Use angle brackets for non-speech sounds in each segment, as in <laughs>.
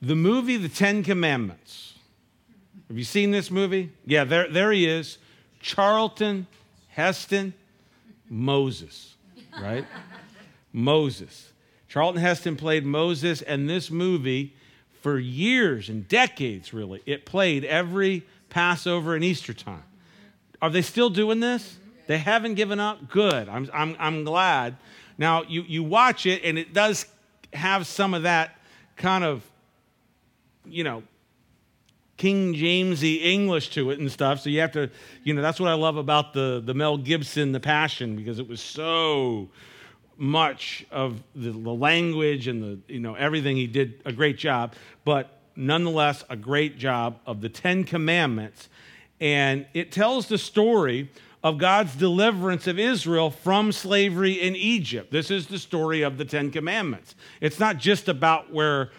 The movie The Ten Commandments. Have you seen this movie? Yeah, there, there he is. Charlton Heston Moses, right? <laughs> Moses. Charlton Heston played Moses, and this movie, for years and decades, really, it played every Passover and Easter time. Are they still doing this? They haven't given up? Good. I'm, I'm, I'm glad. Now, you, you watch it, and it does have some of that kind of, you know, King Jamesy English to it and stuff. So you have to, you know, that's what I love about the, the Mel Gibson, The Passion, because it was so much of the, the language and the, you know, everything. He did a great job, but nonetheless, a great job of the Ten Commandments. And it tells the story of God's deliverance of Israel from slavery in Egypt. This is the story of the Ten Commandments. It's not just about where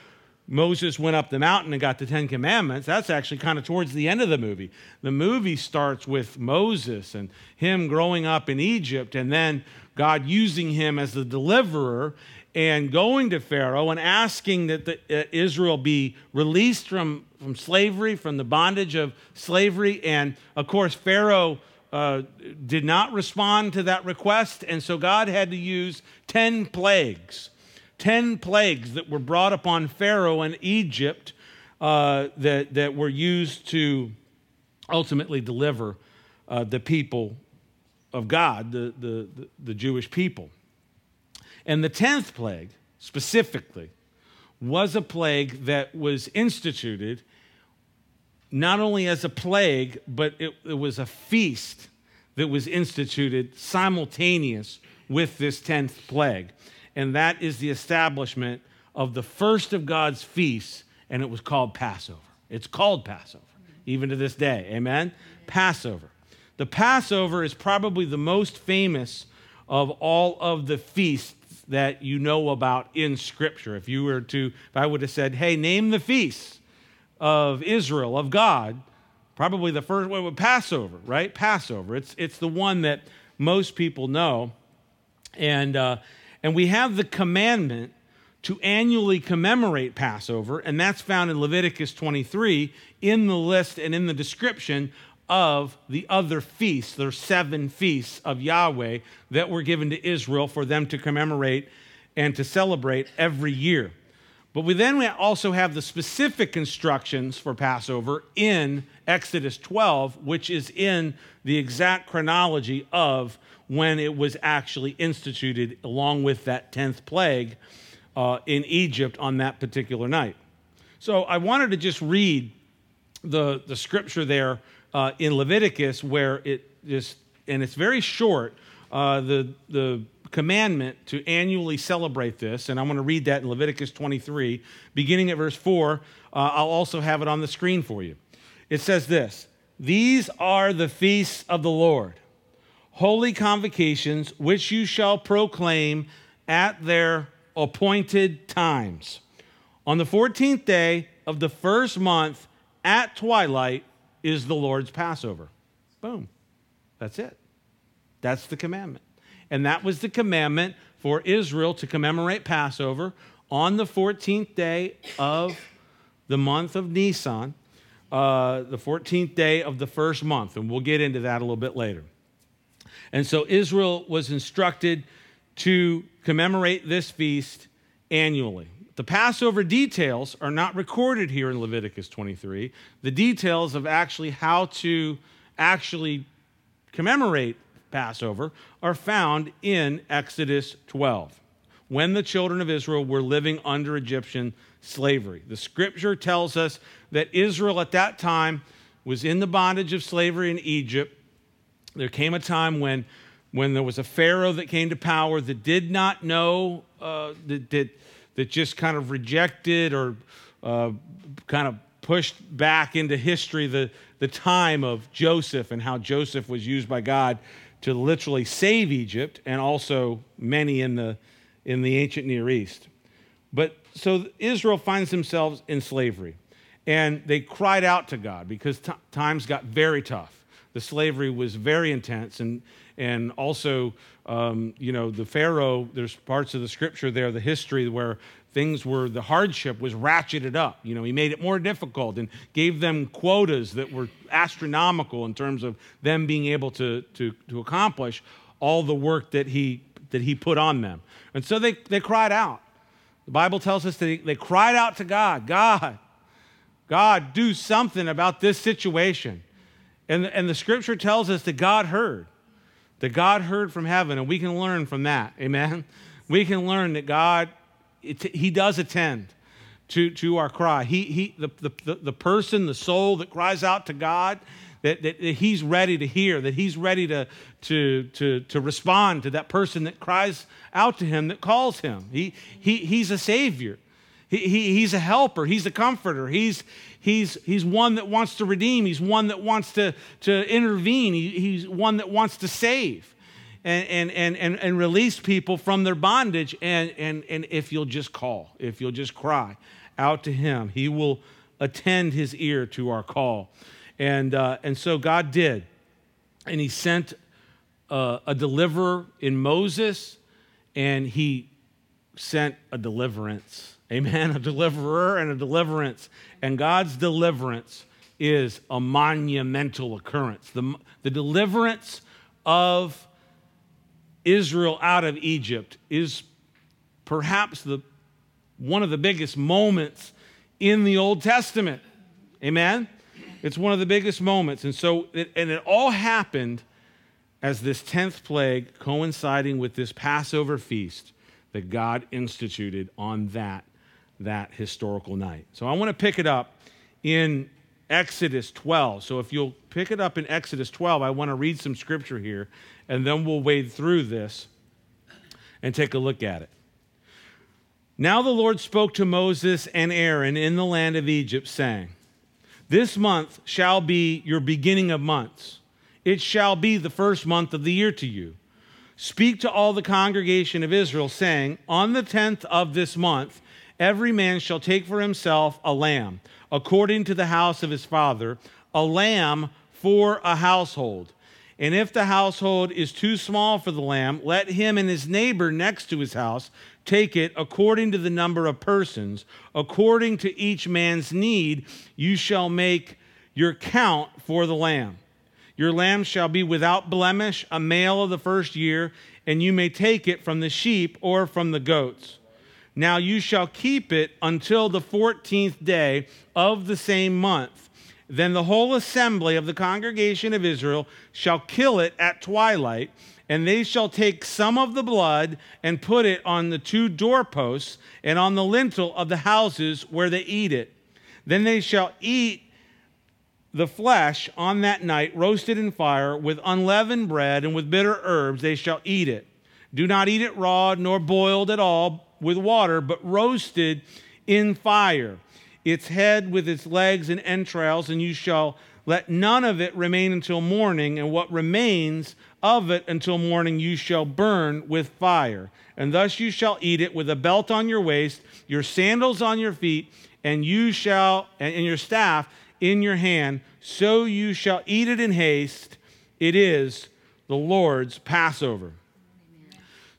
Moses went up the mountain and got the Ten Commandments. That's actually kind of towards the end of the movie. The movie starts with Moses and him growing up in Egypt, and then God using him as the deliverer and going to Pharaoh and asking that the, uh, Israel be released from, from slavery, from the bondage of slavery. And of course, Pharaoh uh, did not respond to that request, and so God had to use 10 plagues 10 plagues that were brought upon Pharaoh and Egypt uh, that, that were used to ultimately deliver uh, the people of God, the, the, the Jewish people. And the 10th plague, specifically, was a plague that was instituted not only as a plague, but it, it was a feast that was instituted simultaneous with this 10th plague and that is the establishment of the first of God's feasts, and it was called Passover. It's called Passover, even to this day. Amen? Passover. The Passover is probably the most famous of all of the feasts that you know about in Scripture. If you were to, if I would have said, hey, name the feasts of Israel, of God, probably the first one would Passover, right? Passover. It's, it's the one that most people know. And, uh, and we have the commandment to annually commemorate Passover, and that's found in Leviticus 23 in the list and in the description of the other feasts. There are seven feasts of Yahweh that were given to Israel for them to commemorate and to celebrate every year. But we then we also have the specific instructions for Passover in Exodus 12, which is in the exact chronology of when it was actually instituted, along with that 10th plague uh, in Egypt on that particular night. So I wanted to just read the, the scripture there uh, in Leviticus where it just, and it's very short, uh, the, the commandment to annually celebrate this. And I'm going to read that in Leviticus 23, beginning at verse 4. Uh, I'll also have it on the screen for you. It says this These are the feasts of the Lord holy convocations, which you shall proclaim at their appointed times. On the 14th day of the first month at twilight is the Lord's Passover. Boom. That's it. That's the commandment. And that was the commandment for Israel to commemorate Passover on the 14th day of the month of Nisan, uh, the 14th day of the first month. And we'll get into that a little bit later. And so Israel was instructed to commemorate this feast annually. The Passover details are not recorded here in Leviticus 23. The details of actually how to actually commemorate Passover are found in Exodus 12, when the children of Israel were living under Egyptian slavery. The scripture tells us that Israel at that time was in the bondage of slavery in Egypt there came a time when, when there was a Pharaoh that came to power that did not know, uh, that, that, that just kind of rejected or uh, kind of pushed back into history the, the time of Joseph and how Joseph was used by God to literally save Egypt and also many in the, in the ancient Near East. But so Israel finds themselves in slavery. And they cried out to God because t- times got very tough the slavery was very intense. And, and also, um, you know, the Pharaoh, there's parts of the scripture there, the history where things were, the hardship was ratcheted up. You know, he made it more difficult and gave them quotas that were astronomical in terms of them being able to, to, to accomplish all the work that he, that he put on them. And so they, they cried out. The Bible tells us that they, they cried out to God, God, God, do something about this situation. And, and the scripture tells us that God heard, that God heard from heaven, and we can learn from that. Amen? We can learn that God, it, He does attend to, to our cry. He, he, the, the, the person, the soul that cries out to God, that, that, that, he's ready to hear, that he's ready to, to, to, to respond to that person that cries out to him, that calls him. He, he, he's a savior. He, he, he's a helper. He's a comforter. He's, he's, he's one that wants to redeem. He's one that wants to, to intervene. He, he's one that wants to save and, and, and, and, and release people from their bondage. And, and, and if you'll just call, if you'll just cry out to him, he will attend his ear to our call. And, uh, and so God did. And he sent uh, a deliverer in Moses, and he sent a deliverance. Amen. <laughs> A deliverer and a deliverance. And God's deliverance is a monumental occurrence. The, the deliverance of Israel out of Egypt is perhaps the, one of the biggest moments in the Old Testament. Amen. It's one of the biggest moments. And so, it, and it all happened as this 10th plague coinciding with this Passover feast that God instituted on that, that historical night. So I want to pick it up in Exodus 12. So if you'll pick it up in Exodus 12, I want to read some scripture here, and then we'll wade through this and take a look at it. Now the Lord spoke to Moses and Aaron in the land of Egypt, saying, this month shall be your beginning of months. It shall be the first month of the year to you. Speak to all the congregation of Israel, saying, On the tenth of this month, every man shall take for himself a lamb, according to the house of his father, a lamb for a household. And if the household is too small for the lamb, let him and his neighbor next to his house take it according to the number of persons, according to each man's need, you shall make your count for the lamb. Your lamb shall be without blemish, a male of the first year, and you may take it from the sheep or from the goats. Now you shall keep it until the fourteenth day of the same month. Then the whole assembly of the congregation of Israel shall kill it at twilight and they shall take some of the blood and put it on the two doorposts and on the lintel of the houses where they eat it. Then they shall eat the flesh on that night, roasted in fire, with unleavened bread and with bitter herbs, they shall eat it. Do not eat it raw, nor boiled at all with water, but roasted in fire, its head with its legs and entrails, and you shall let none of it remain until morning, and what remains of it until morning you shall burn with fire. And thus you shall eat it with a belt on your waist, your sandals on your feet, and you shall, and your staff in your hand. So you shall eat it in haste. It is the Lord's Passover.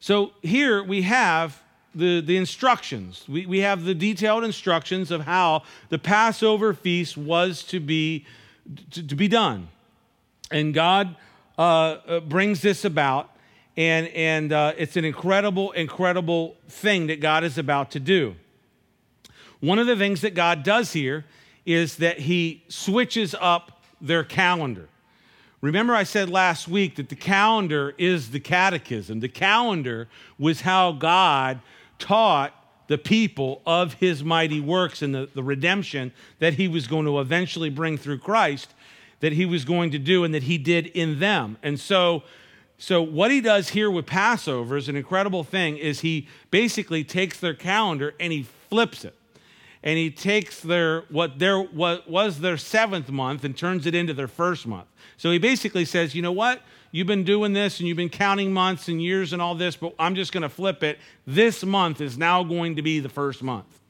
So here we have the, the instructions. We, we have the detailed instructions of how the Passover feast was to be, to, to be done. And God uh, uh, brings this about, and, and uh, it's an incredible, incredible thing that God is about to do. One of the things that God does here is that He switches up their calendar. Remember, I said last week that the calendar is the catechism. The calendar was how God taught the people of his mighty works and the, the redemption that he was going to eventually bring through Christ that he was going to do and that he did in them. And so, so what he does here with Passover is an incredible thing is he basically takes their calendar and he flips it. And he takes their what their what was their seventh month and turns it into their first month. So he basically says, you know what? You've been doing this and you've been counting months and years and all this, but I'm just going to flip it. This month is now going to be the first month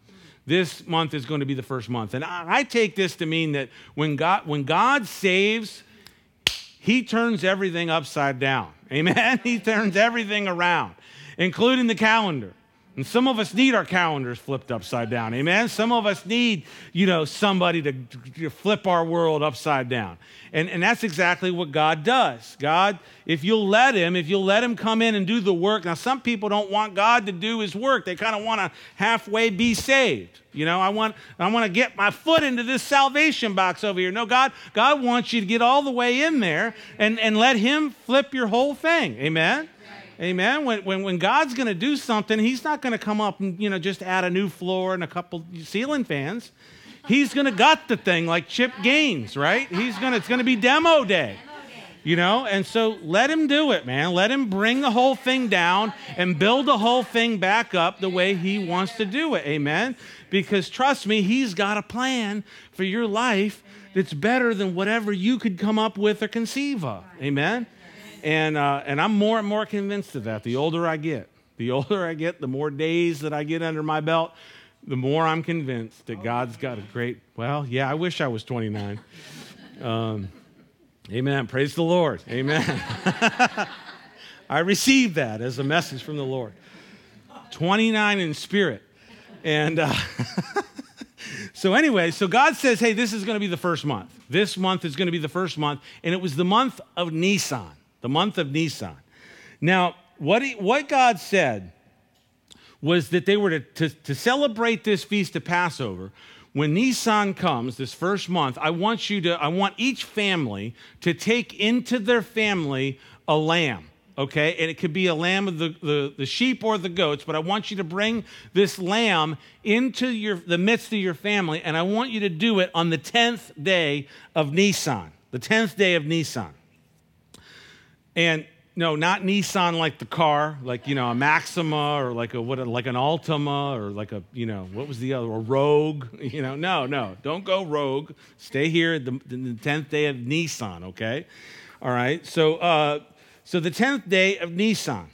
this month is going to be the first month. And I, take this to mean that when God, when God saves, he turns everything upside down. Amen? <laughs> He turns everything around, including the calendar. And some of us need our calendars flipped upside down. Amen. Some of us need, you know, somebody to, to, flip our world upside down. And, and that's exactly what God does. God, if you'll let Him, if you'll let Him come in and do the work. Now, some people don't want God to do His work. They kind of want to halfway be saved. You know, I want, I want to get my foot into this salvation box over here. No, God, God wants you to get all the way in there and, and let Him flip your whole thing. Amen. Amen. When, when, when God's going to do something, He's not going to come up and you know just add a new floor and a couple ceiling fans. He's going to gut the thing like Chip Gaines, right? He's going to it's going to be demo day. You know, and so let him do it, man. Let him bring the whole thing down and build the whole thing back up the way he wants to do it. Amen. Because trust me, he's got a plan for your life that's better than whatever you could come up with or conceive of. Amen. And, uh, and I'm more and more convinced of that the older I get. The older I get, the more days that I get under my belt, the more I'm convinced that God's got a great, well, yeah, I wish I was 29. Um, amen. Praise the Lord. Amen. <laughs> I received that as a message from the Lord. 29 in spirit. And uh, <laughs> so, anyway, so God says, hey, this is going to be the first month. This month is going to be the first month. And it was the month of Nisan the month of Nisan. Now, what, he, what God said was that they were to, to, to celebrate this feast of Passover. When Nisan comes, this first month, I want you to, I want each family to take into their family a lamb okay? And it could be a lamb of the, the, the, sheep or the goats, but I want you to bring this lamb into your, the midst of your family, and I want you to do it on the 10th day of Nisan, the 10th day of Nisan. And no, not Nissan like the car, like you know a Maxima or like a what, like an Altima or like a you know what was the other a Rogue? <laughs> You know, no, no, don't go Rogue. Stay here the, the tenth day of Nisan, Okay, all right. So, uh, so the tenth day of Nisan.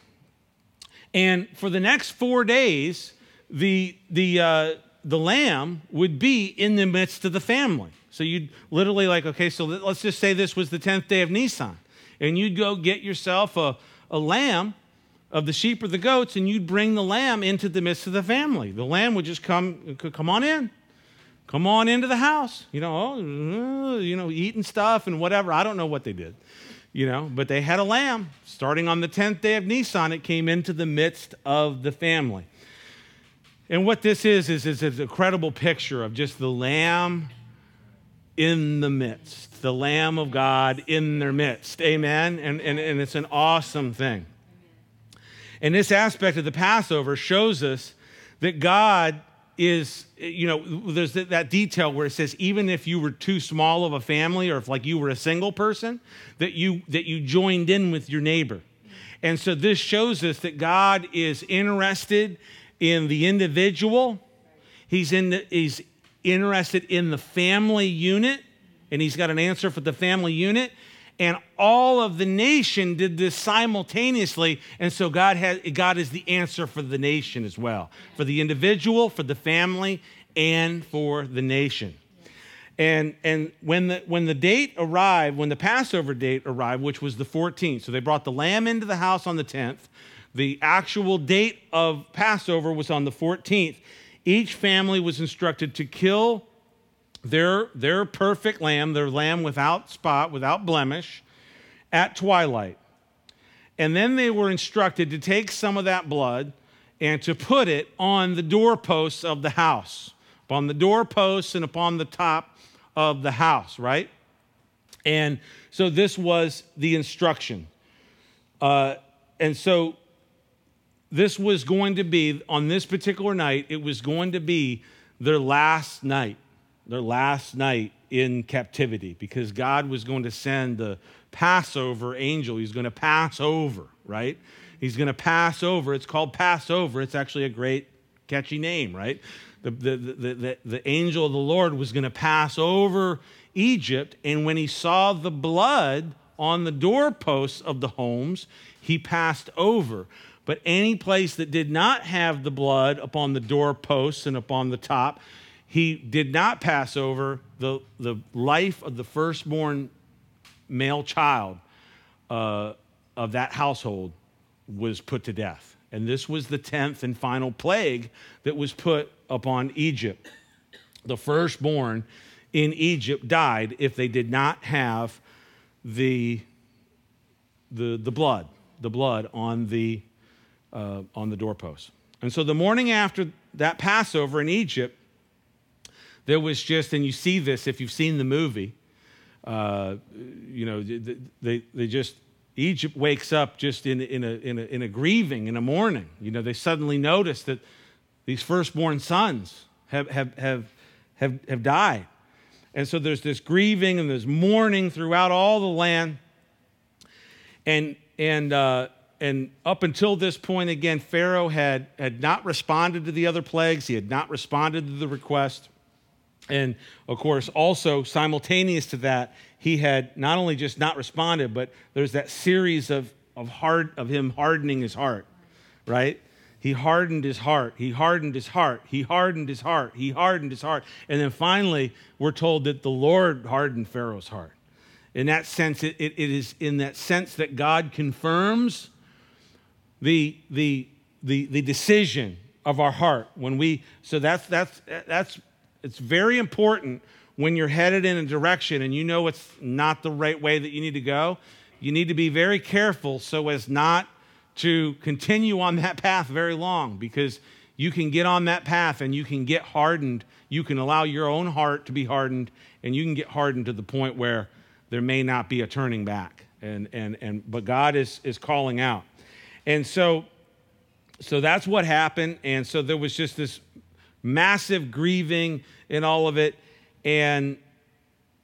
and for the next four days, the the uh, the lamb would be in the midst of the family. So you'd literally like, okay, so let's just say this was the tenth day of Nisan and you'd go get yourself a, a lamb of the sheep or the goats, and you'd bring the lamb into the midst of the family. The lamb would just come, come on in. Come on into the house. You know, oh, uh, you know, eating stuff and whatever. I don't know what they did, you know, but they had a lamb. Starting on the 10th day of Nisan, it came into the midst of the family. And what this is, is, is an incredible picture of just the lamb in the midst, the Lamb of God in their midst. Amen? And, and, and it's an awesome thing. And this aspect of the Passover shows us that God is, you know, there's that detail where it says even if you were too small of a family or if like you were a single person, that you that you joined in with your neighbor. And so this shows us that God is interested in the individual. He's in the, he's interested in the family unit, and he's got an answer for the family unit. And all of the nation did this simultaneously. And so God, has, God is the answer for the nation as well for the individual, for the family, and for the nation. And, and when, the, when the date arrived, when the Passover date arrived, which was the 14th, so they brought the lamb into the house on the 10th. The actual date of Passover was on the 14th. Each family was instructed to kill their, their perfect lamb, their lamb without spot, without blemish, at twilight. And then they were instructed to take some of that blood and to put it on the doorposts of the house, upon the doorposts and upon the top of the house, right? And so this was the instruction. Uh, and so this was going to be, on this particular night, it was going to be their last night, their last night in captivity, because God was going to send the Passover angel. He's going to pass over, right? He's going to pass over. It's called Passover. It's actually a great, catchy name, right? The, the, the, the, the angel of the Lord was going to pass over Egypt, and when he saw the blood on the doorposts of the homes, he passed over. But any place that did not have the blood upon the doorposts and upon the top, he did not pass over the, the life of the firstborn male child uh, of that household was put to death. And this was the 10th and final plague that was put upon Egypt. The firstborn in Egypt died if they did not have the, the, the blood, the blood on the, uh, on the doorposts. And so the morning after that Passover in Egypt, there was just, and you see this if you've seen the movie, uh, you know, they, they just, Egypt wakes up just in, in, a, in, a, in a grieving, in a mourning. You know, they suddenly notice that these firstborn sons have, have, have, have, have died. And so there's this grieving and there's mourning throughout all the land. And, and, uh, and up until this point, again, Pharaoh had, had not responded to the other plagues, he had not responded to the request. And of course, also simultaneous to that, he had not only just not responded, but there's that series of, of, hard, of him hardening his heart, right? He hardened his heart. He hardened his heart. He hardened his heart. He hardened his heart. And then finally, we're told that the Lord hardened Pharaoh's heart. In that sense, it, it, it is in that sense that God confirms the, the, the, the decision of our heart when we so that's that's that's it's very important when you're headed in a direction and you know it's not the right way that you need to go, you need to be very careful so as not to continue on that path very long because you can get on that path and you can get hardened. You can allow your own heart to be hardened and you can get hardened to the point where there may not be a turning back. And, and, and, but God is, is calling out. And so, so that's what happened. And so there was just this massive grieving in all of it. And,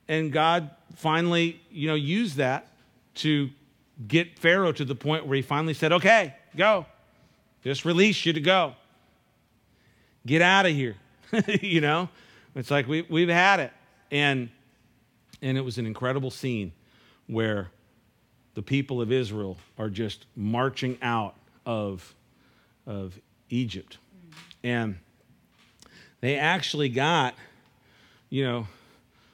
and God finally, you know, used that to get Pharaoh to the point where he finally said, okay, go. Just release you to go. Get out of here. <laughs> you know, it's like we, we've had it. And, and it was an incredible scene where the people of Israel are just marching out of, of Egypt. And they actually got, you know,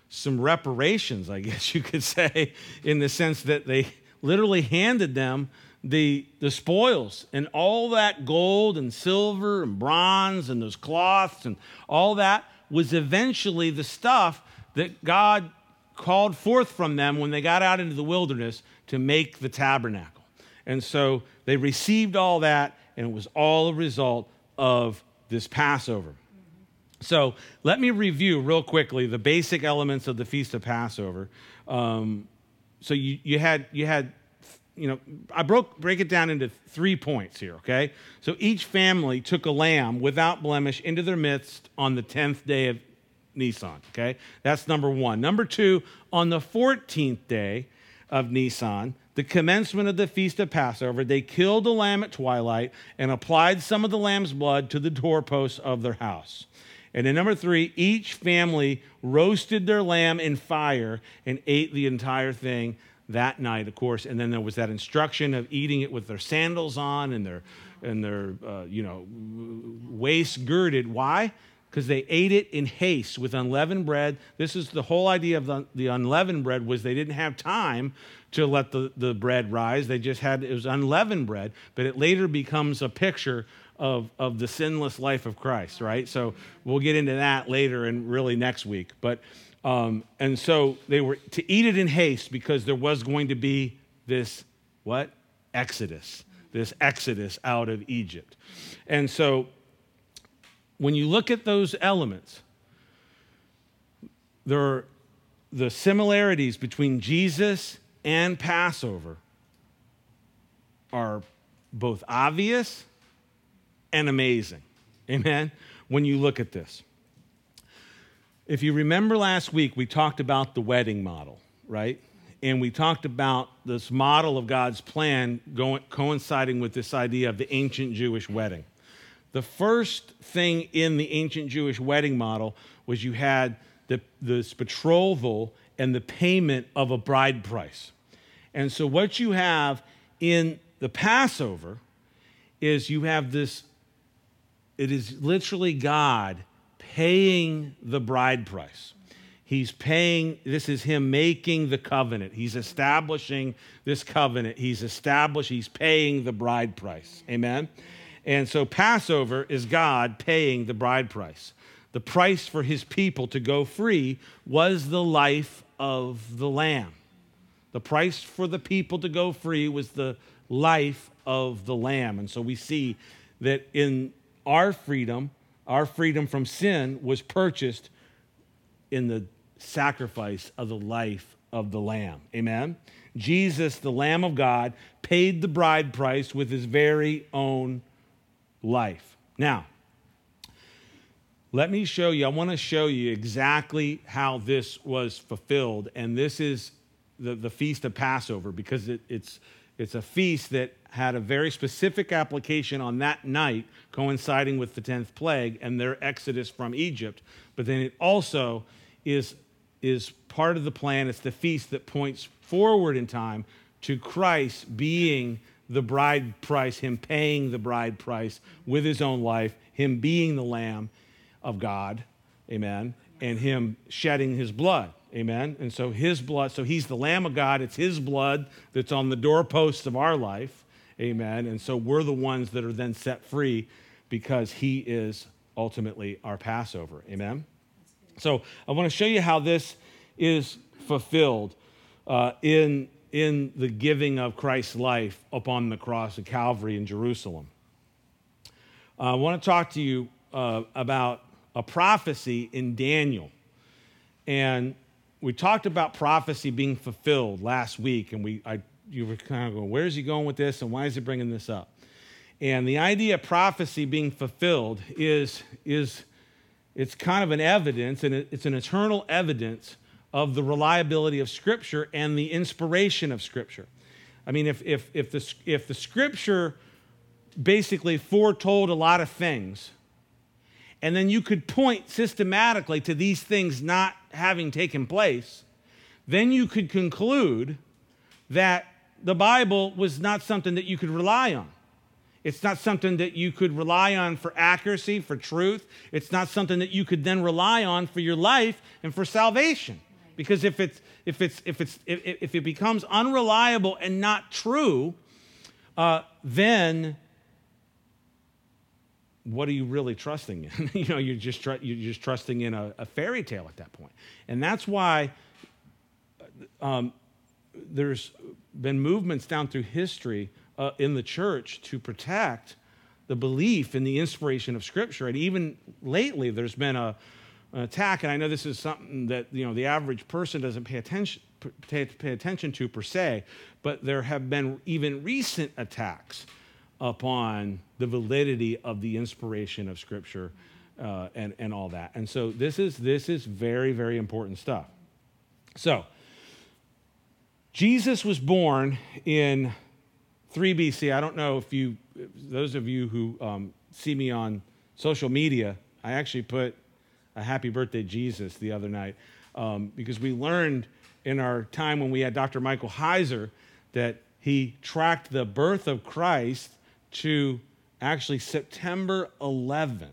some reparations, I guess you could say, in the sense that they literally handed them the, the spoils and all that gold and silver and bronze and those cloths and all that was eventually the stuff that God called forth from them when they got out into the wilderness to make the tabernacle. And so they received all that, and it was all a result of this Passover. So let me review real quickly the basic elements of the Feast of Passover. Um, so you, you had you had you know I broke break it down into three points here. Okay, so each family took a lamb without blemish into their midst on the tenth day of Nisan. Okay, that's number one. Number two, on the fourteenth day of Nisan, the commencement of the feast of Passover, they killed the lamb at twilight and applied some of the lamb's blood to the doorposts of their house. And then number three, each family roasted their lamb in fire and ate the entire thing that night, of course. And then there was that instruction of eating it with their sandals on and their and their uh, you know waist girded. Why? Because they ate it in haste with unleavened bread. This is the whole idea of the, the unleavened bread was they didn't have time to let the, the bread rise. They just had it was unleavened bread, but it later becomes a picture of, of the sinless life of Christ, right? So we'll get into that later and really next week. But um, and so they were to eat it in haste because there was going to be this what exodus, this exodus out of Egypt, and so when you look at those elements, there are the similarities between Jesus and Passover are both obvious and amazing. Amen? When you look at this. If you remember last week, we talked about the wedding model, right? And we talked about this model of God's plan going, coinciding with this idea of the ancient Jewish wedding. The first thing in the ancient Jewish wedding model was you had the, this betrothal and the payment of a bride price. And so, what you have in the Passover is you have this it is literally God paying the bride price. He's paying, this is him making the covenant. He's establishing this covenant. He's established, he's paying the bride price. Amen? And so Passover is God paying the bride price. The price for his people to go free was the life of the lamb. The price for the people to go free was the life of the lamb. And so we see that in our freedom, our freedom from sin was purchased in the sacrifice of the life of the Lamb. Amen? Jesus, the Lamb of God, paid the bride price with his very own life. Now, let me show you, I want to show you exactly how this was fulfilled. And this is the, the Feast of Passover because it, it's, it's a feast that had a very specific application on that night, coinciding with the 10th plague and their exodus from Egypt. But then it also is is part of the plan. It's the feast that points forward in time to Christ being the bride price, him paying the bride price with his own life, him being the Lamb of God, amen, and him shedding his blood, amen. And so his blood, so he's the Lamb of God, it's his blood that's on the doorposts of our life, amen. And so we're the ones that are then set free because he is ultimately our Passover, amen. So I want to show you how this is fulfilled uh, in, in the giving of Christ's life upon the cross of Calvary in Jerusalem. Uh, I want to talk to you uh, about a prophecy in Daniel. And we talked about prophecy being fulfilled last week, and we, I, you were kind of going, where's he going with this, and why is he bringing this up? And the idea of prophecy being fulfilled is, is it's kind of an evidence, and it's an eternal evidence of the reliability of Scripture and the inspiration of Scripture. I mean, if, if, if, the, if the Scripture basically foretold a lot of things, and then you could point systematically to these things not having taken place, then you could conclude that the Bible was not something that you could rely on. It's not something that you could rely on for accuracy, for truth. It's not something that you could then rely on for your life and for salvation. Because if it's if it's if it's if, if it becomes unreliable and not true, uh, then what are you really trusting in? <laughs> you know, you're just tr- you're just trusting in a, a, fairy tale at that point, and that's why um, there's been movements down through history uh, in the church to protect the belief in the inspiration of Scripture. And even lately, there's been a, an attack, and I know this is something that you know the average person doesn't pay attention pay, pay attention to per se, but there have been even recent attacks upon the validity of the inspiration of Scripture uh, and and all that. And so this is this is very very important stuff. So. Jesus was born in 3 BC, I don't know if you, those of you who um, see me on social media, I actually put a happy birthday Jesus the other night um, because we learned in our time when we had Dr. Michael Heiser that he tracked the birth of Christ to actually September 11th.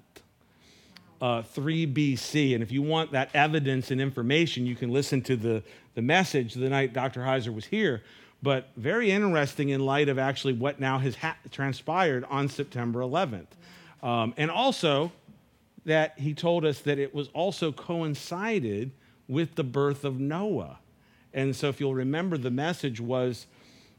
Uh, 3 BC. And if you want that evidence and information, you can listen to the, the message the night Dr. Heiser was here but very interesting in light of actually what now has ha- transpired on September 11th. Um, and also that he told us that it was also coincided with the birth of Noah. And so if you'll remember, the message was,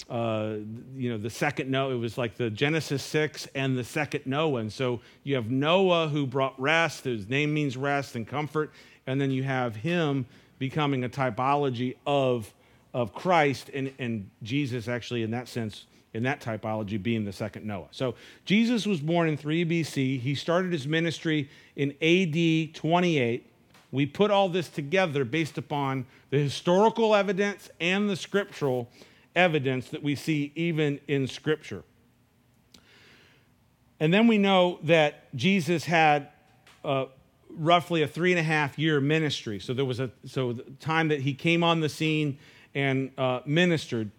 uh, you know, the second Noah, it was like the Genesis 6 and the second Noah. And so you have Noah who brought rest, his name means rest and comfort, and then you have him becoming a typology of of Christ and, and Jesus, actually, in that sense, in that typology, being the second Noah. So Jesus was born in 3 BC. He started his ministry in AD 28. We put all this together based upon the historical evidence and the scriptural evidence that we see even in Scripture. And then we know that Jesus had uh, roughly a three and a half year ministry. So there was a so the time that he came on the scene and uh, ministered.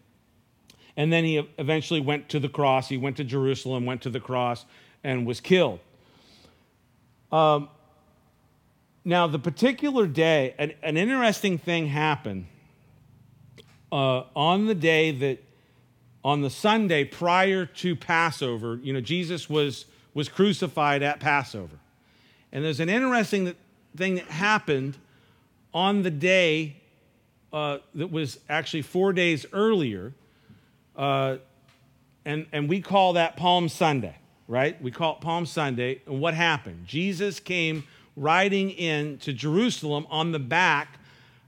And then he eventually went to the cross. He went to Jerusalem, went to the cross, and was killed. Um, now, the particular day, an, an interesting thing happened uh, on the day that, on the Sunday prior to Passover, you know, Jesus was, was crucified at Passover. And there's an interesting thing that happened on the day uh, that was actually four days earlier. Uh, and, and we call that Palm Sunday, right? We call it Palm Sunday. And what happened? Jesus came riding in to Jerusalem on the back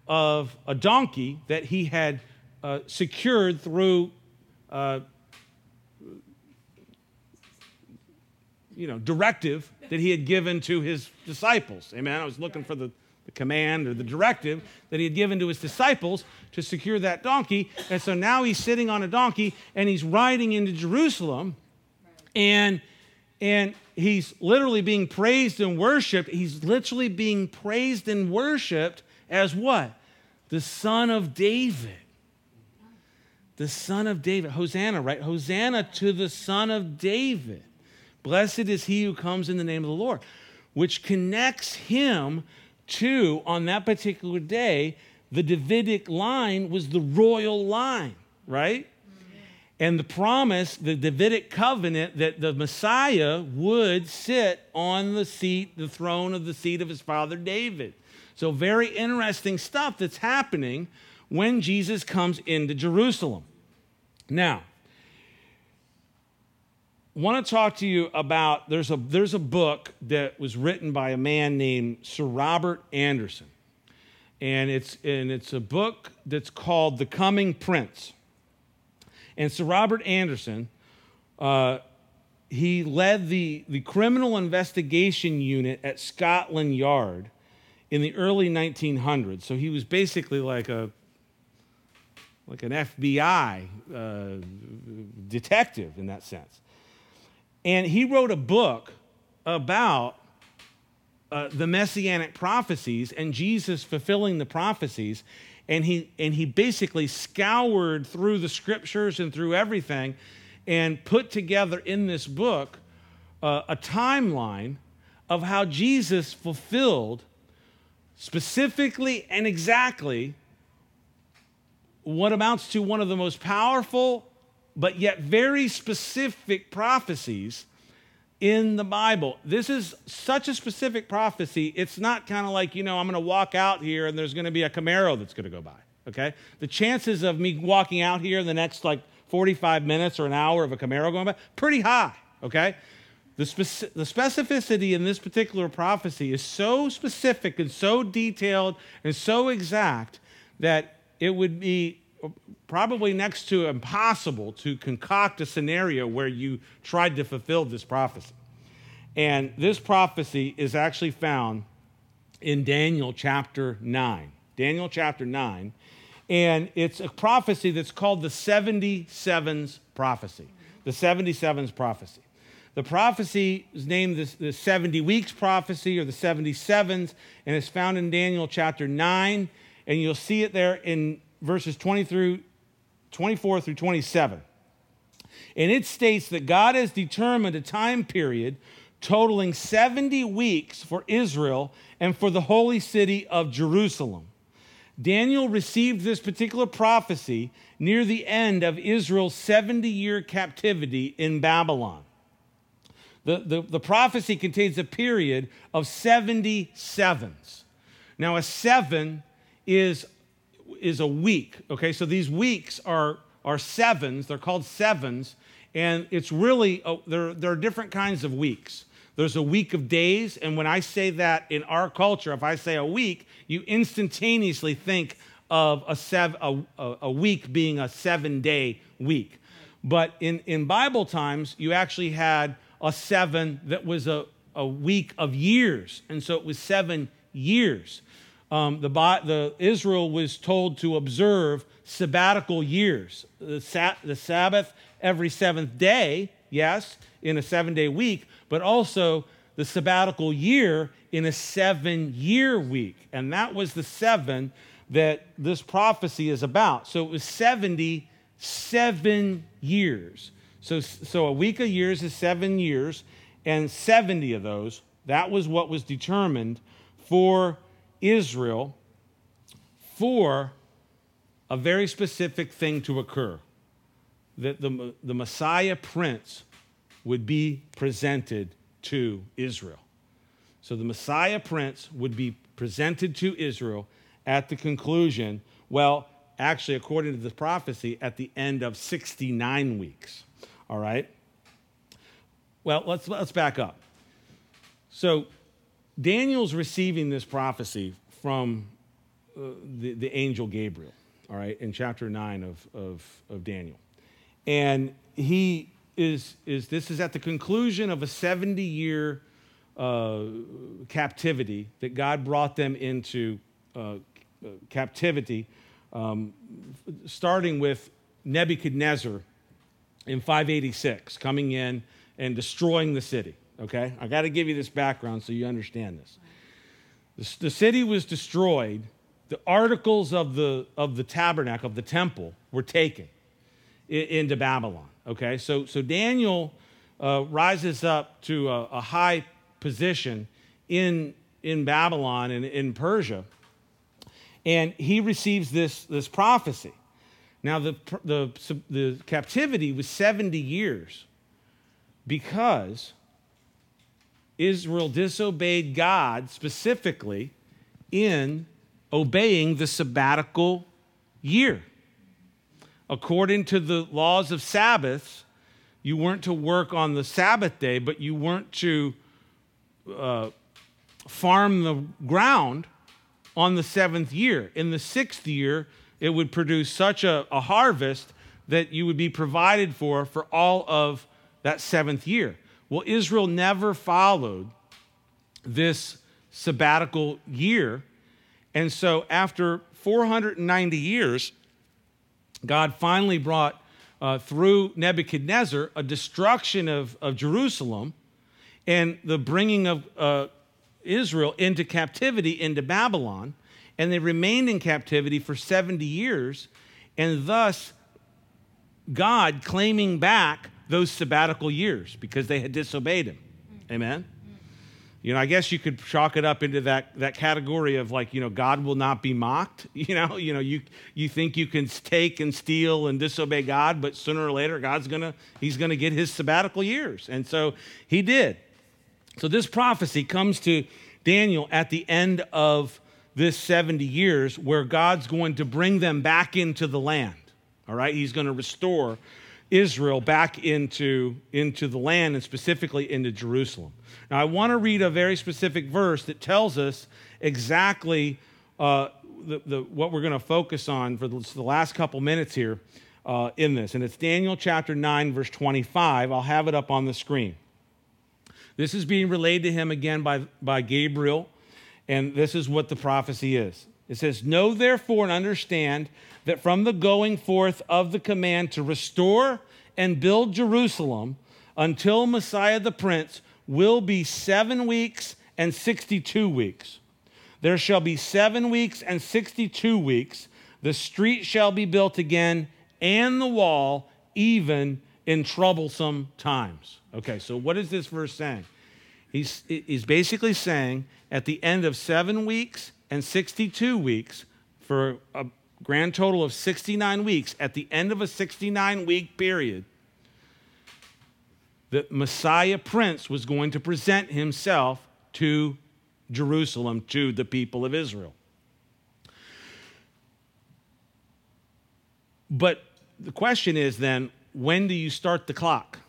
of a donkey that he had uh, secured through, uh, you know, directive that he had given to his disciples. Amen. I was looking for the, the command or the directive that he had given to his disciples to secure that donkey. And so now he's sitting on a donkey and he's riding into Jerusalem. And and he's literally being praised and worshiped. He's literally being praised and worshiped as what? The son of David. The son of David. Hosanna, right? Hosanna to the son of David. Blessed is he who comes in the name of the Lord, which connects him to, on that particular day, the Davidic line was the royal line, right? And the promise, the Davidic covenant, that the Messiah would sit on the seat, the throne of the seat of his father David. So, very interesting stuff that's happening when Jesus comes into Jerusalem. Now, want to talk to you about there's a there's a book that was written by a man named Sir Robert Anderson. And it's and it's a book that's called The Coming Prince. And Sir Robert Anderson, uh, he led the, the criminal investigation unit at Scotland Yard in the early 1900s. So he was basically like a like an FBI uh, detective in that sense. And he wrote a book about uh, the messianic prophecies and Jesus fulfilling the prophecies and he and he basically scoured through the scriptures and through everything and put together in this book uh, a timeline of how Jesus fulfilled specifically and exactly what amounts to one of the most powerful but yet very specific prophecies in the Bible. This is such a specific prophecy. It's not kind of like, you know, I'm going to walk out here and there's going to be a Camaro that's going to go by. Okay? The chances of me walking out here in the next like 45 minutes or an hour of a Camaro going by, pretty high. Okay? The, speci- the specificity in this particular prophecy is so specific and so detailed and so exact that it would be probably next to impossible to concoct a scenario where you tried to fulfill this prophecy. And this prophecy is actually found in Daniel chapter 9. Daniel chapter 9. And it's a prophecy that's called the 77s prophecy. The 77s prophecy. The prophecy is named the, the 70 weeks prophecy or the 77s, and it's found in Daniel chapter 9. And you'll see it there in verses 20 through 24 through 27. And it states that God has determined a time period totaling 70 weeks for Israel and for the holy city of Jerusalem. Daniel received this particular prophecy near the end of Israel's 70 year captivity in Babylon. The, the, the prophecy contains a period of 70 sevens. Now, a seven is is a week. Okay, so these weeks are, are sevens. They're called sevens. And it's really, a, there, there are different kinds of weeks. There's a week of days. And when I say that in our culture, if I say a week, you instantaneously think of a, sev- a, a week being a seven day week. But in, in Bible times, you actually had a seven that was a, a week of years. And so it was seven years um, the, the, Israel was told to observe sabbatical years, the, sa- the Sabbath every seventh day, yes, in a seven day week, but also the sabbatical year in a seven year week. And that was the seven that this prophecy is about. So it was 77 years. So, so a week of years is seven years, and 70 of those, that was what was determined for Israel for a very specific thing to occur that the, the Messiah prince would be presented to Israel. So the Messiah prince would be presented to Israel at the conclusion, well, actually, according to the prophecy, at the end of 69 weeks. All right? Well, let's, let's back up. So Daniel's receiving this prophecy from uh, the, the angel Gabriel, all right, in chapter 9 of, of, of Daniel. And he is, is, this is at the conclusion of a 70 year uh, captivity that God brought them into uh, captivity, um, starting with Nebuchadnezzar in 586, coming in and destroying the city. Okay? I got to give you this background so you understand this. The, the city was destroyed. The articles of the, of the tabernacle, of the temple, were taken into Babylon. Okay? So, so Daniel uh, rises up to a, a high position in, in Babylon and in Persia, and he receives this, this prophecy. Now, the, the, the captivity was 70 years because Israel disobeyed God specifically in obeying the sabbatical year. According to the laws of Sabbaths, you weren't to work on the Sabbath day, but you weren't to uh, farm the ground on the seventh year. In the sixth year, it would produce such a, a harvest that you would be provided for for all of that seventh year. Well, Israel never followed this sabbatical year. And so after 490 years, God finally brought uh, through Nebuchadnezzar a destruction of, of Jerusalem and the bringing of uh, Israel into captivity into Babylon. And they remained in captivity for 70 years. And thus, God claiming back those sabbatical years because they had disobeyed him. Mm. Amen? Mm. You know, I guess you could chalk it up into that, that category of like, you know, God will not be mocked. <laughs> You know, you know, you you think you can take and steal and disobey God, but sooner or later God's gonna He's gonna get his sabbatical years. And so he did. So this prophecy comes to Daniel at the end of this 70 years where God's going to bring them back into the land. All right, he's going to restore Israel back into, into the land and specifically into Jerusalem. Now, I want to read a very specific verse that tells us exactly uh, the, the, what we're going to focus on for the, the last couple minutes here uh, in this. And it's Daniel chapter 9, verse 25. I'll have it up on the screen. This is being relayed to him again by, by Gabriel, and this is what the prophecy is. It says, Know therefore and understand that from the going forth of the command to restore and build Jerusalem until Messiah the Prince will be seven weeks and 62 weeks. There shall be seven weeks and 62 weeks. The street shall be built again, and the wall, even in troublesome times. Okay, so what is this verse saying? He's, he's basically saying at the end of seven weeks and 62 weeks, for a grand total of 69 weeks, at the end of a 69 week period, the Messiah Prince was going to present himself to Jerusalem, to the people of Israel. But the question is then, when do you start the clock?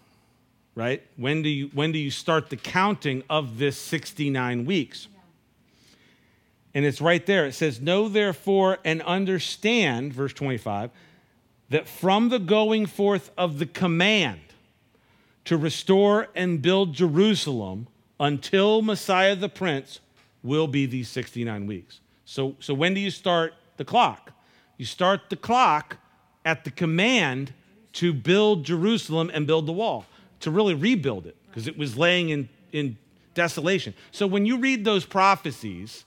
Right? When do you when do you start the counting of this 69 weeks? And it's right there. It says, Know therefore and understand, verse 25, that from the going forth of the command to restore and build Jerusalem until Messiah the Prince will be these 69 weeks. So, so when do you start the clock? You start the clock at the command to build Jerusalem and build the wall, to really rebuild it, because it was laying in, in desolation. So when you read those prophecies,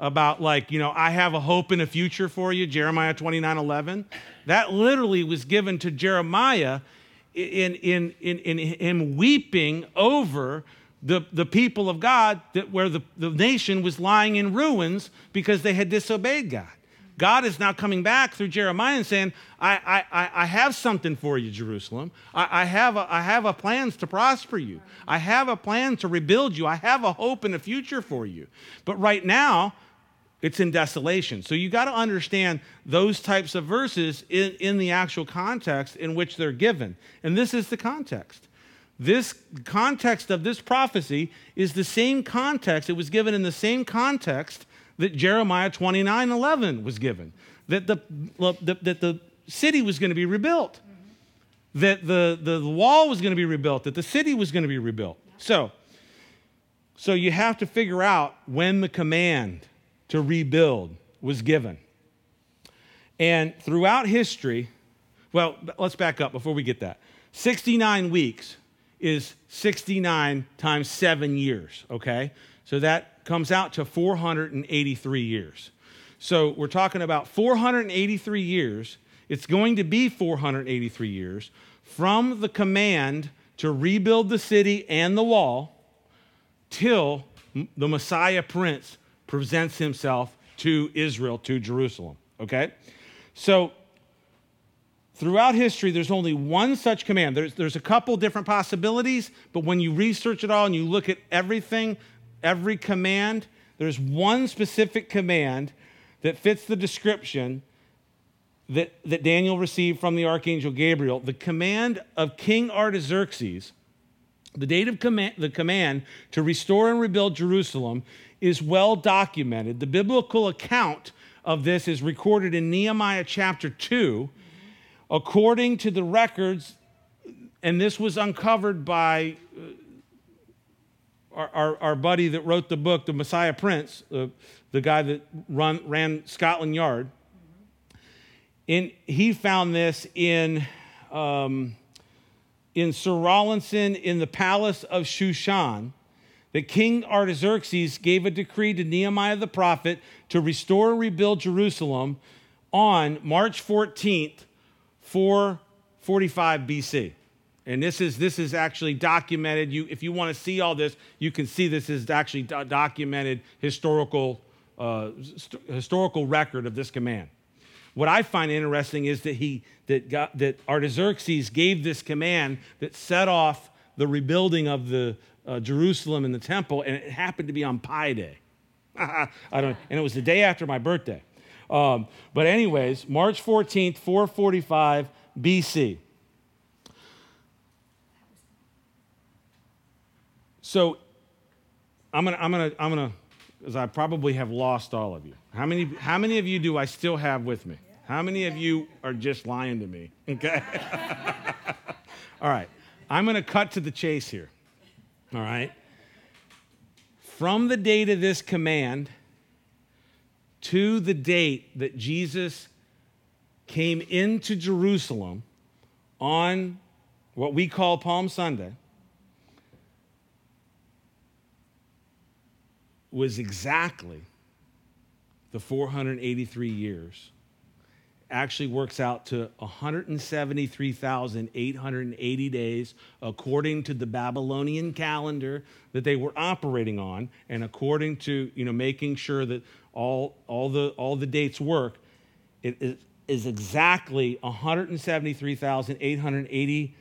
about like, you know, I have a hope and a future for you, Jeremiah 29 11. That literally was given to Jeremiah in, in, in, in him weeping over the, the people of God that where the, the nation was lying in ruins because they had disobeyed God. God is now coming back through Jeremiah and saying, I, I, I have something for you, Jerusalem. I, I, have a, I have a plans to prosper you. I have a plan to rebuild you. I have a hope and a future for you. But right now, it's in desolation. So you got to understand those types of verses in, in the actual context in which they're given. And this is the context. This context of this prophecy is the same context. It was given in the same context that Jeremiah 29 11 was given. That the, that the city was going to be rebuilt. That the, the, the wall was going to be rebuilt. That the city was going to be rebuilt. So, so you have to figure out when the command to rebuild was given. And throughout history, well, let's back up before we get that. 69 weeks is 69 times seven years, okay? So that comes out to 483 years. So we're talking about 483 years. It's going to be 483 years from the command to rebuild the city and the wall till the Messiah Prince presents himself to Israel, to Jerusalem. Okay? So, throughout history, there's only one such command. There's, there's a couple different possibilities, but when you research it all and you look at everything, every command, there's one specific command that fits the description that, that Daniel received from the archangel Gabriel. The command of King Artaxerxes, the date of command, the command to restore and rebuild Jerusalem is well documented. The biblical account of this is recorded in Nehemiah chapter 2. According to the records, and this was uncovered by uh, our, our, our, buddy that wrote the book, The Messiah Prince, uh, the guy that run, ran Scotland Yard. In, he found this in, um, in Sir Rawlinson in the palace of Shushan that King Artaxerxes gave a decree to Nehemiah the prophet to restore and rebuild Jerusalem on March 14th, 445 BC. And this is, this is actually documented. You, if you want to see all this, you can see this is actually do- documented historical, uh, st- historical record of this command. What I find interesting is that, he, that, God, that Artaxerxes gave this command that set off the rebuilding of the, uh, Jerusalem and the temple, and it happened to be on Pi Day. <laughs> I don't, and it was the day after my birthday. Um, but anyways, March 14th, 445 BC. So I'm gonna, I'm gonna, I'm gonna, because I probably have lost all of you. How many, how many of you do I still have with me? How many of you are just lying to me? Okay. <laughs> all right. I'm gonna cut to the chase here. All right? From the date of this command to the date that Jesus came into Jerusalem on what we call Palm Sunday was exactly the 483 years actually works out to 173,880 days according to the Babylonian calendar that they were operating on and according to, you know, making sure that all, all, the, all the dates work. It is exactly 173,880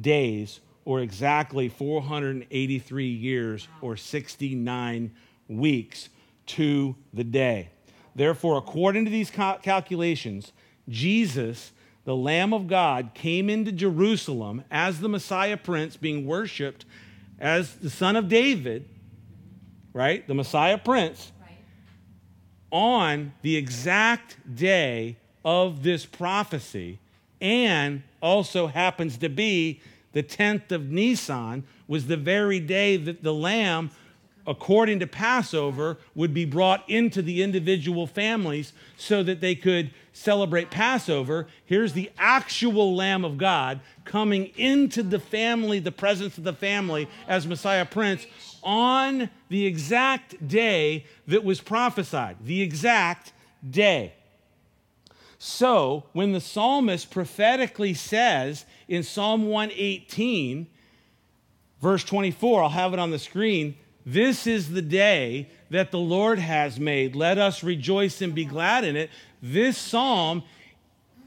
days or exactly 483 years or 69 weeks to the day. Therefore, according to these calculations, Jesus, the Lamb of God, came into Jerusalem as the Messiah Prince, being worshiped as the Son of David, right? The Messiah Prince, right. on the exact day of this prophecy, and also happens to be the 10th of Nisan, was the very day that the Lamb according to Passover, would be brought into the individual families so that they could celebrate Passover. Here's the actual Lamb of God coming into the family, the presence of the family as Messiah Prince on the exact day that was prophesied. The exact day. So, when the psalmist prophetically says in Psalm 118, Verse 24, I'll have it on the screen. This is the day that the Lord has made. Let us rejoice and be glad in it. This psalm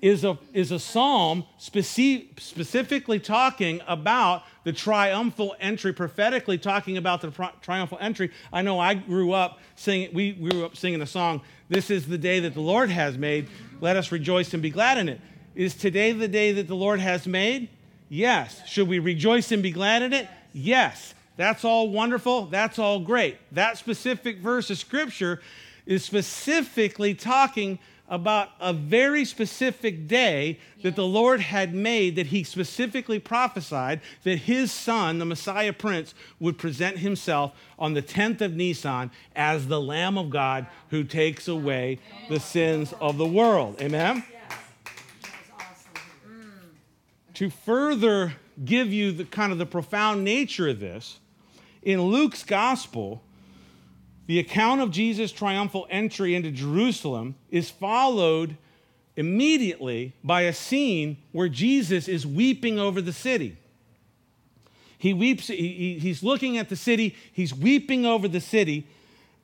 is a, is a psalm speci- specifically talking about the triumphal entry, prophetically talking about the tri- triumphal entry. I know I grew up singing, we grew up singing a song, This is the day that the Lord has made. Let us rejoice and be glad in it. Is today the day that the Lord has made? Yes. Should we rejoice and be glad in it? Yes. That's all wonderful. That's all great. That specific verse of scripture is specifically talking about a very specific day that the Lord had made that he specifically prophesied that his son, the Messiah Prince, would present himself on the 10th of Nisan as the Lamb of God who takes away the sins of the world. Amen? To further give you the kind of the profound nature of this, in Luke's gospel, the account of Jesus' triumphal entry into Jerusalem is followed immediately by a scene where Jesus is weeping over the city. He weeps, he, he's looking at the city, he's weeping over the city.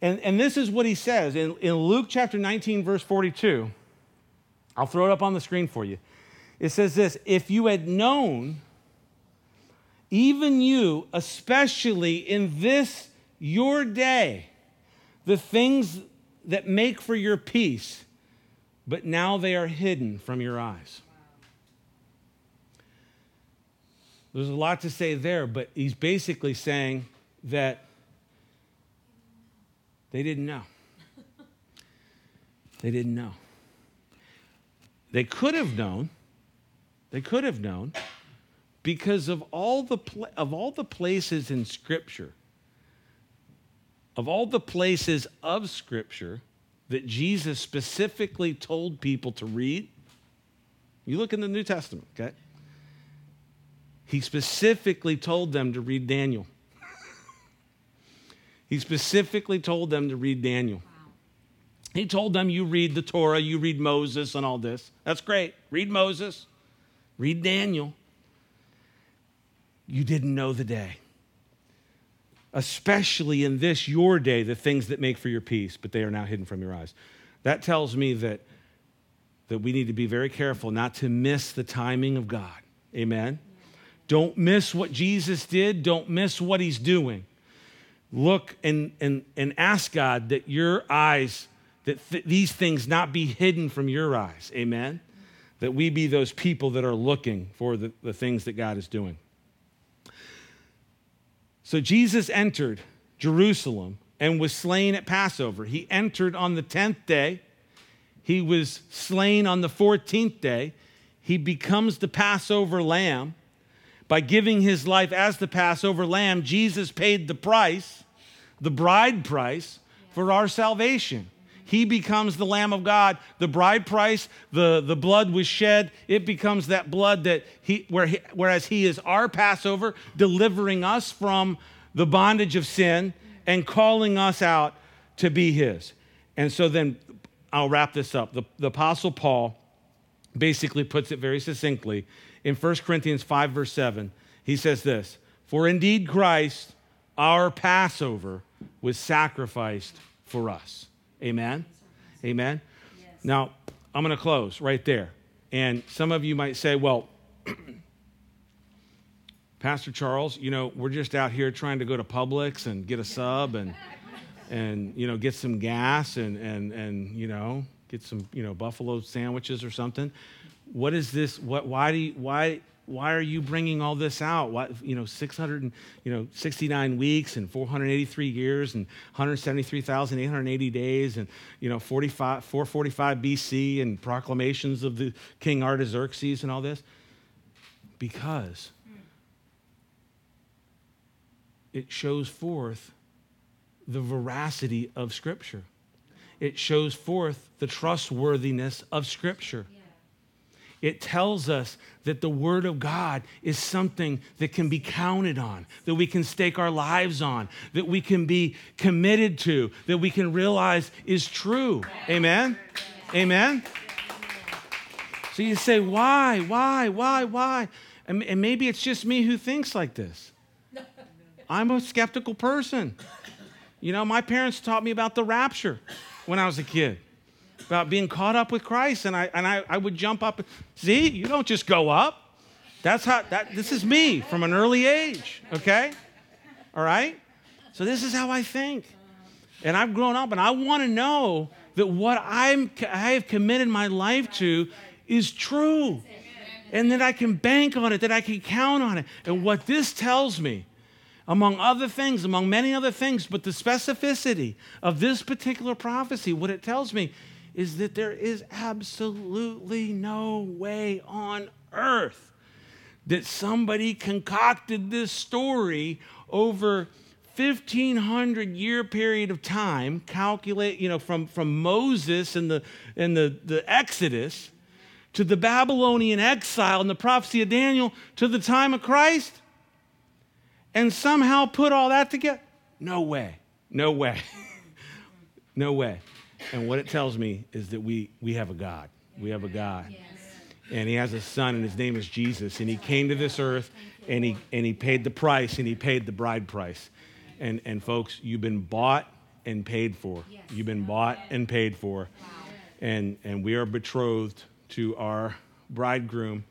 And, and this is what he says in, in Luke chapter 19, verse 42. I'll throw it up on the screen for you. It says this If you had known, even you, especially in this your day, the things that make for your peace, but now they are hidden from your eyes. There's a lot to say there, but he's basically saying that they didn't know. <laughs> They didn't know. They could have known. They could have known because of all the pla- of all the places in scripture of all the places of Scripture that Jesus specifically told people to read, you look in the New Testament, okay? He specifically told them to read Daniel. <laughs> he specifically told them to read Daniel. He told them, You read the Torah, you read Moses, and all this. That's great. Read Moses, read Daniel. You didn't know the day especially in this your day, the things that make for your peace, but they are now hidden from your eyes. That tells me that, that we need to be very careful not to miss the timing of God. Amen? Don't miss what Jesus did, don't miss what he's doing. Look and, and, and ask God that your eyes, that th- these things not be hidden from your eyes. Amen? That we be those people that are looking for the, the things that God is doing. So Jesus entered Jerusalem and was slain at Passover. He entered on the 10th day, he was slain on the 14th day. He becomes the Passover lamb. By giving his life as the Passover lamb, Jesus paid the price, the bride price, for our salvation. He becomes the Lamb of God. The bride price, the, the blood was shed. It becomes that blood that he, where he, whereas he is our Passover, delivering us from the bondage of sin and calling us out to be his. And so then I'll wrap this up. The, the Apostle Paul basically puts it very succinctly in 1 Corinthians 5, verse 7. He says this For indeed Christ, our Passover, was sacrificed for us. Amen? Amen? Yes. Now, I'm going to close right there. And some of you might say, well, <clears throat> Pastor Charles, you know, we're just out here trying to go to Publix and get a sub and, and you know, get some gas and, and, and, you know, get some, you know, buffalo sandwiches or something. What is this? What, why do you, why, why are you bringing all this out? Why, you know, 600, you know, 69 weeks and 483 years and 173,880 days and, you know, 45, 445 BC and proclamations of the King Artaxerxes and all this? Because it shows forth the veracity of Scripture. It shows forth the trustworthiness of Scripture. Yeah. It tells us that the Word of God is something that can be counted on, that we can stake our lives on, that we can be committed to, that we can realize is true. Amen? Amen? So you say, why, why, why, why? And maybe it's just me who thinks like this. I'm a skeptical person. You know, my parents taught me about the rapture when I was a kid, about being caught up with Christ. And I, and I, I would jump up. See, you don't just go up. That's how, that, this is me from an early age, okay? All right? So this is how I think. And I've grown up and I want to know that what I'm, I have committed my life to is true. And that I can bank on it, that I can count on it. And what this tells me, among other things, among many other things, but the specificity of this particular prophecy, what it tells me is that there is absolutely no way on earth that somebody concocted this story over 1500 year period of time calculate you know from, from moses and the and the, the exodus to the babylonian exile and the prophecy of daniel to the time of christ and somehow put all that together no way no way <laughs> no way and what it tells me is that we we have a god we have a god yes and he has a son, and his name is Jesus. And he came to this earth, and he, and he paid the price, and he paid the bride price. And, and folks, you've been bought and paid for. You've been bought and paid for. And, and we are betrothed to our bridegroom.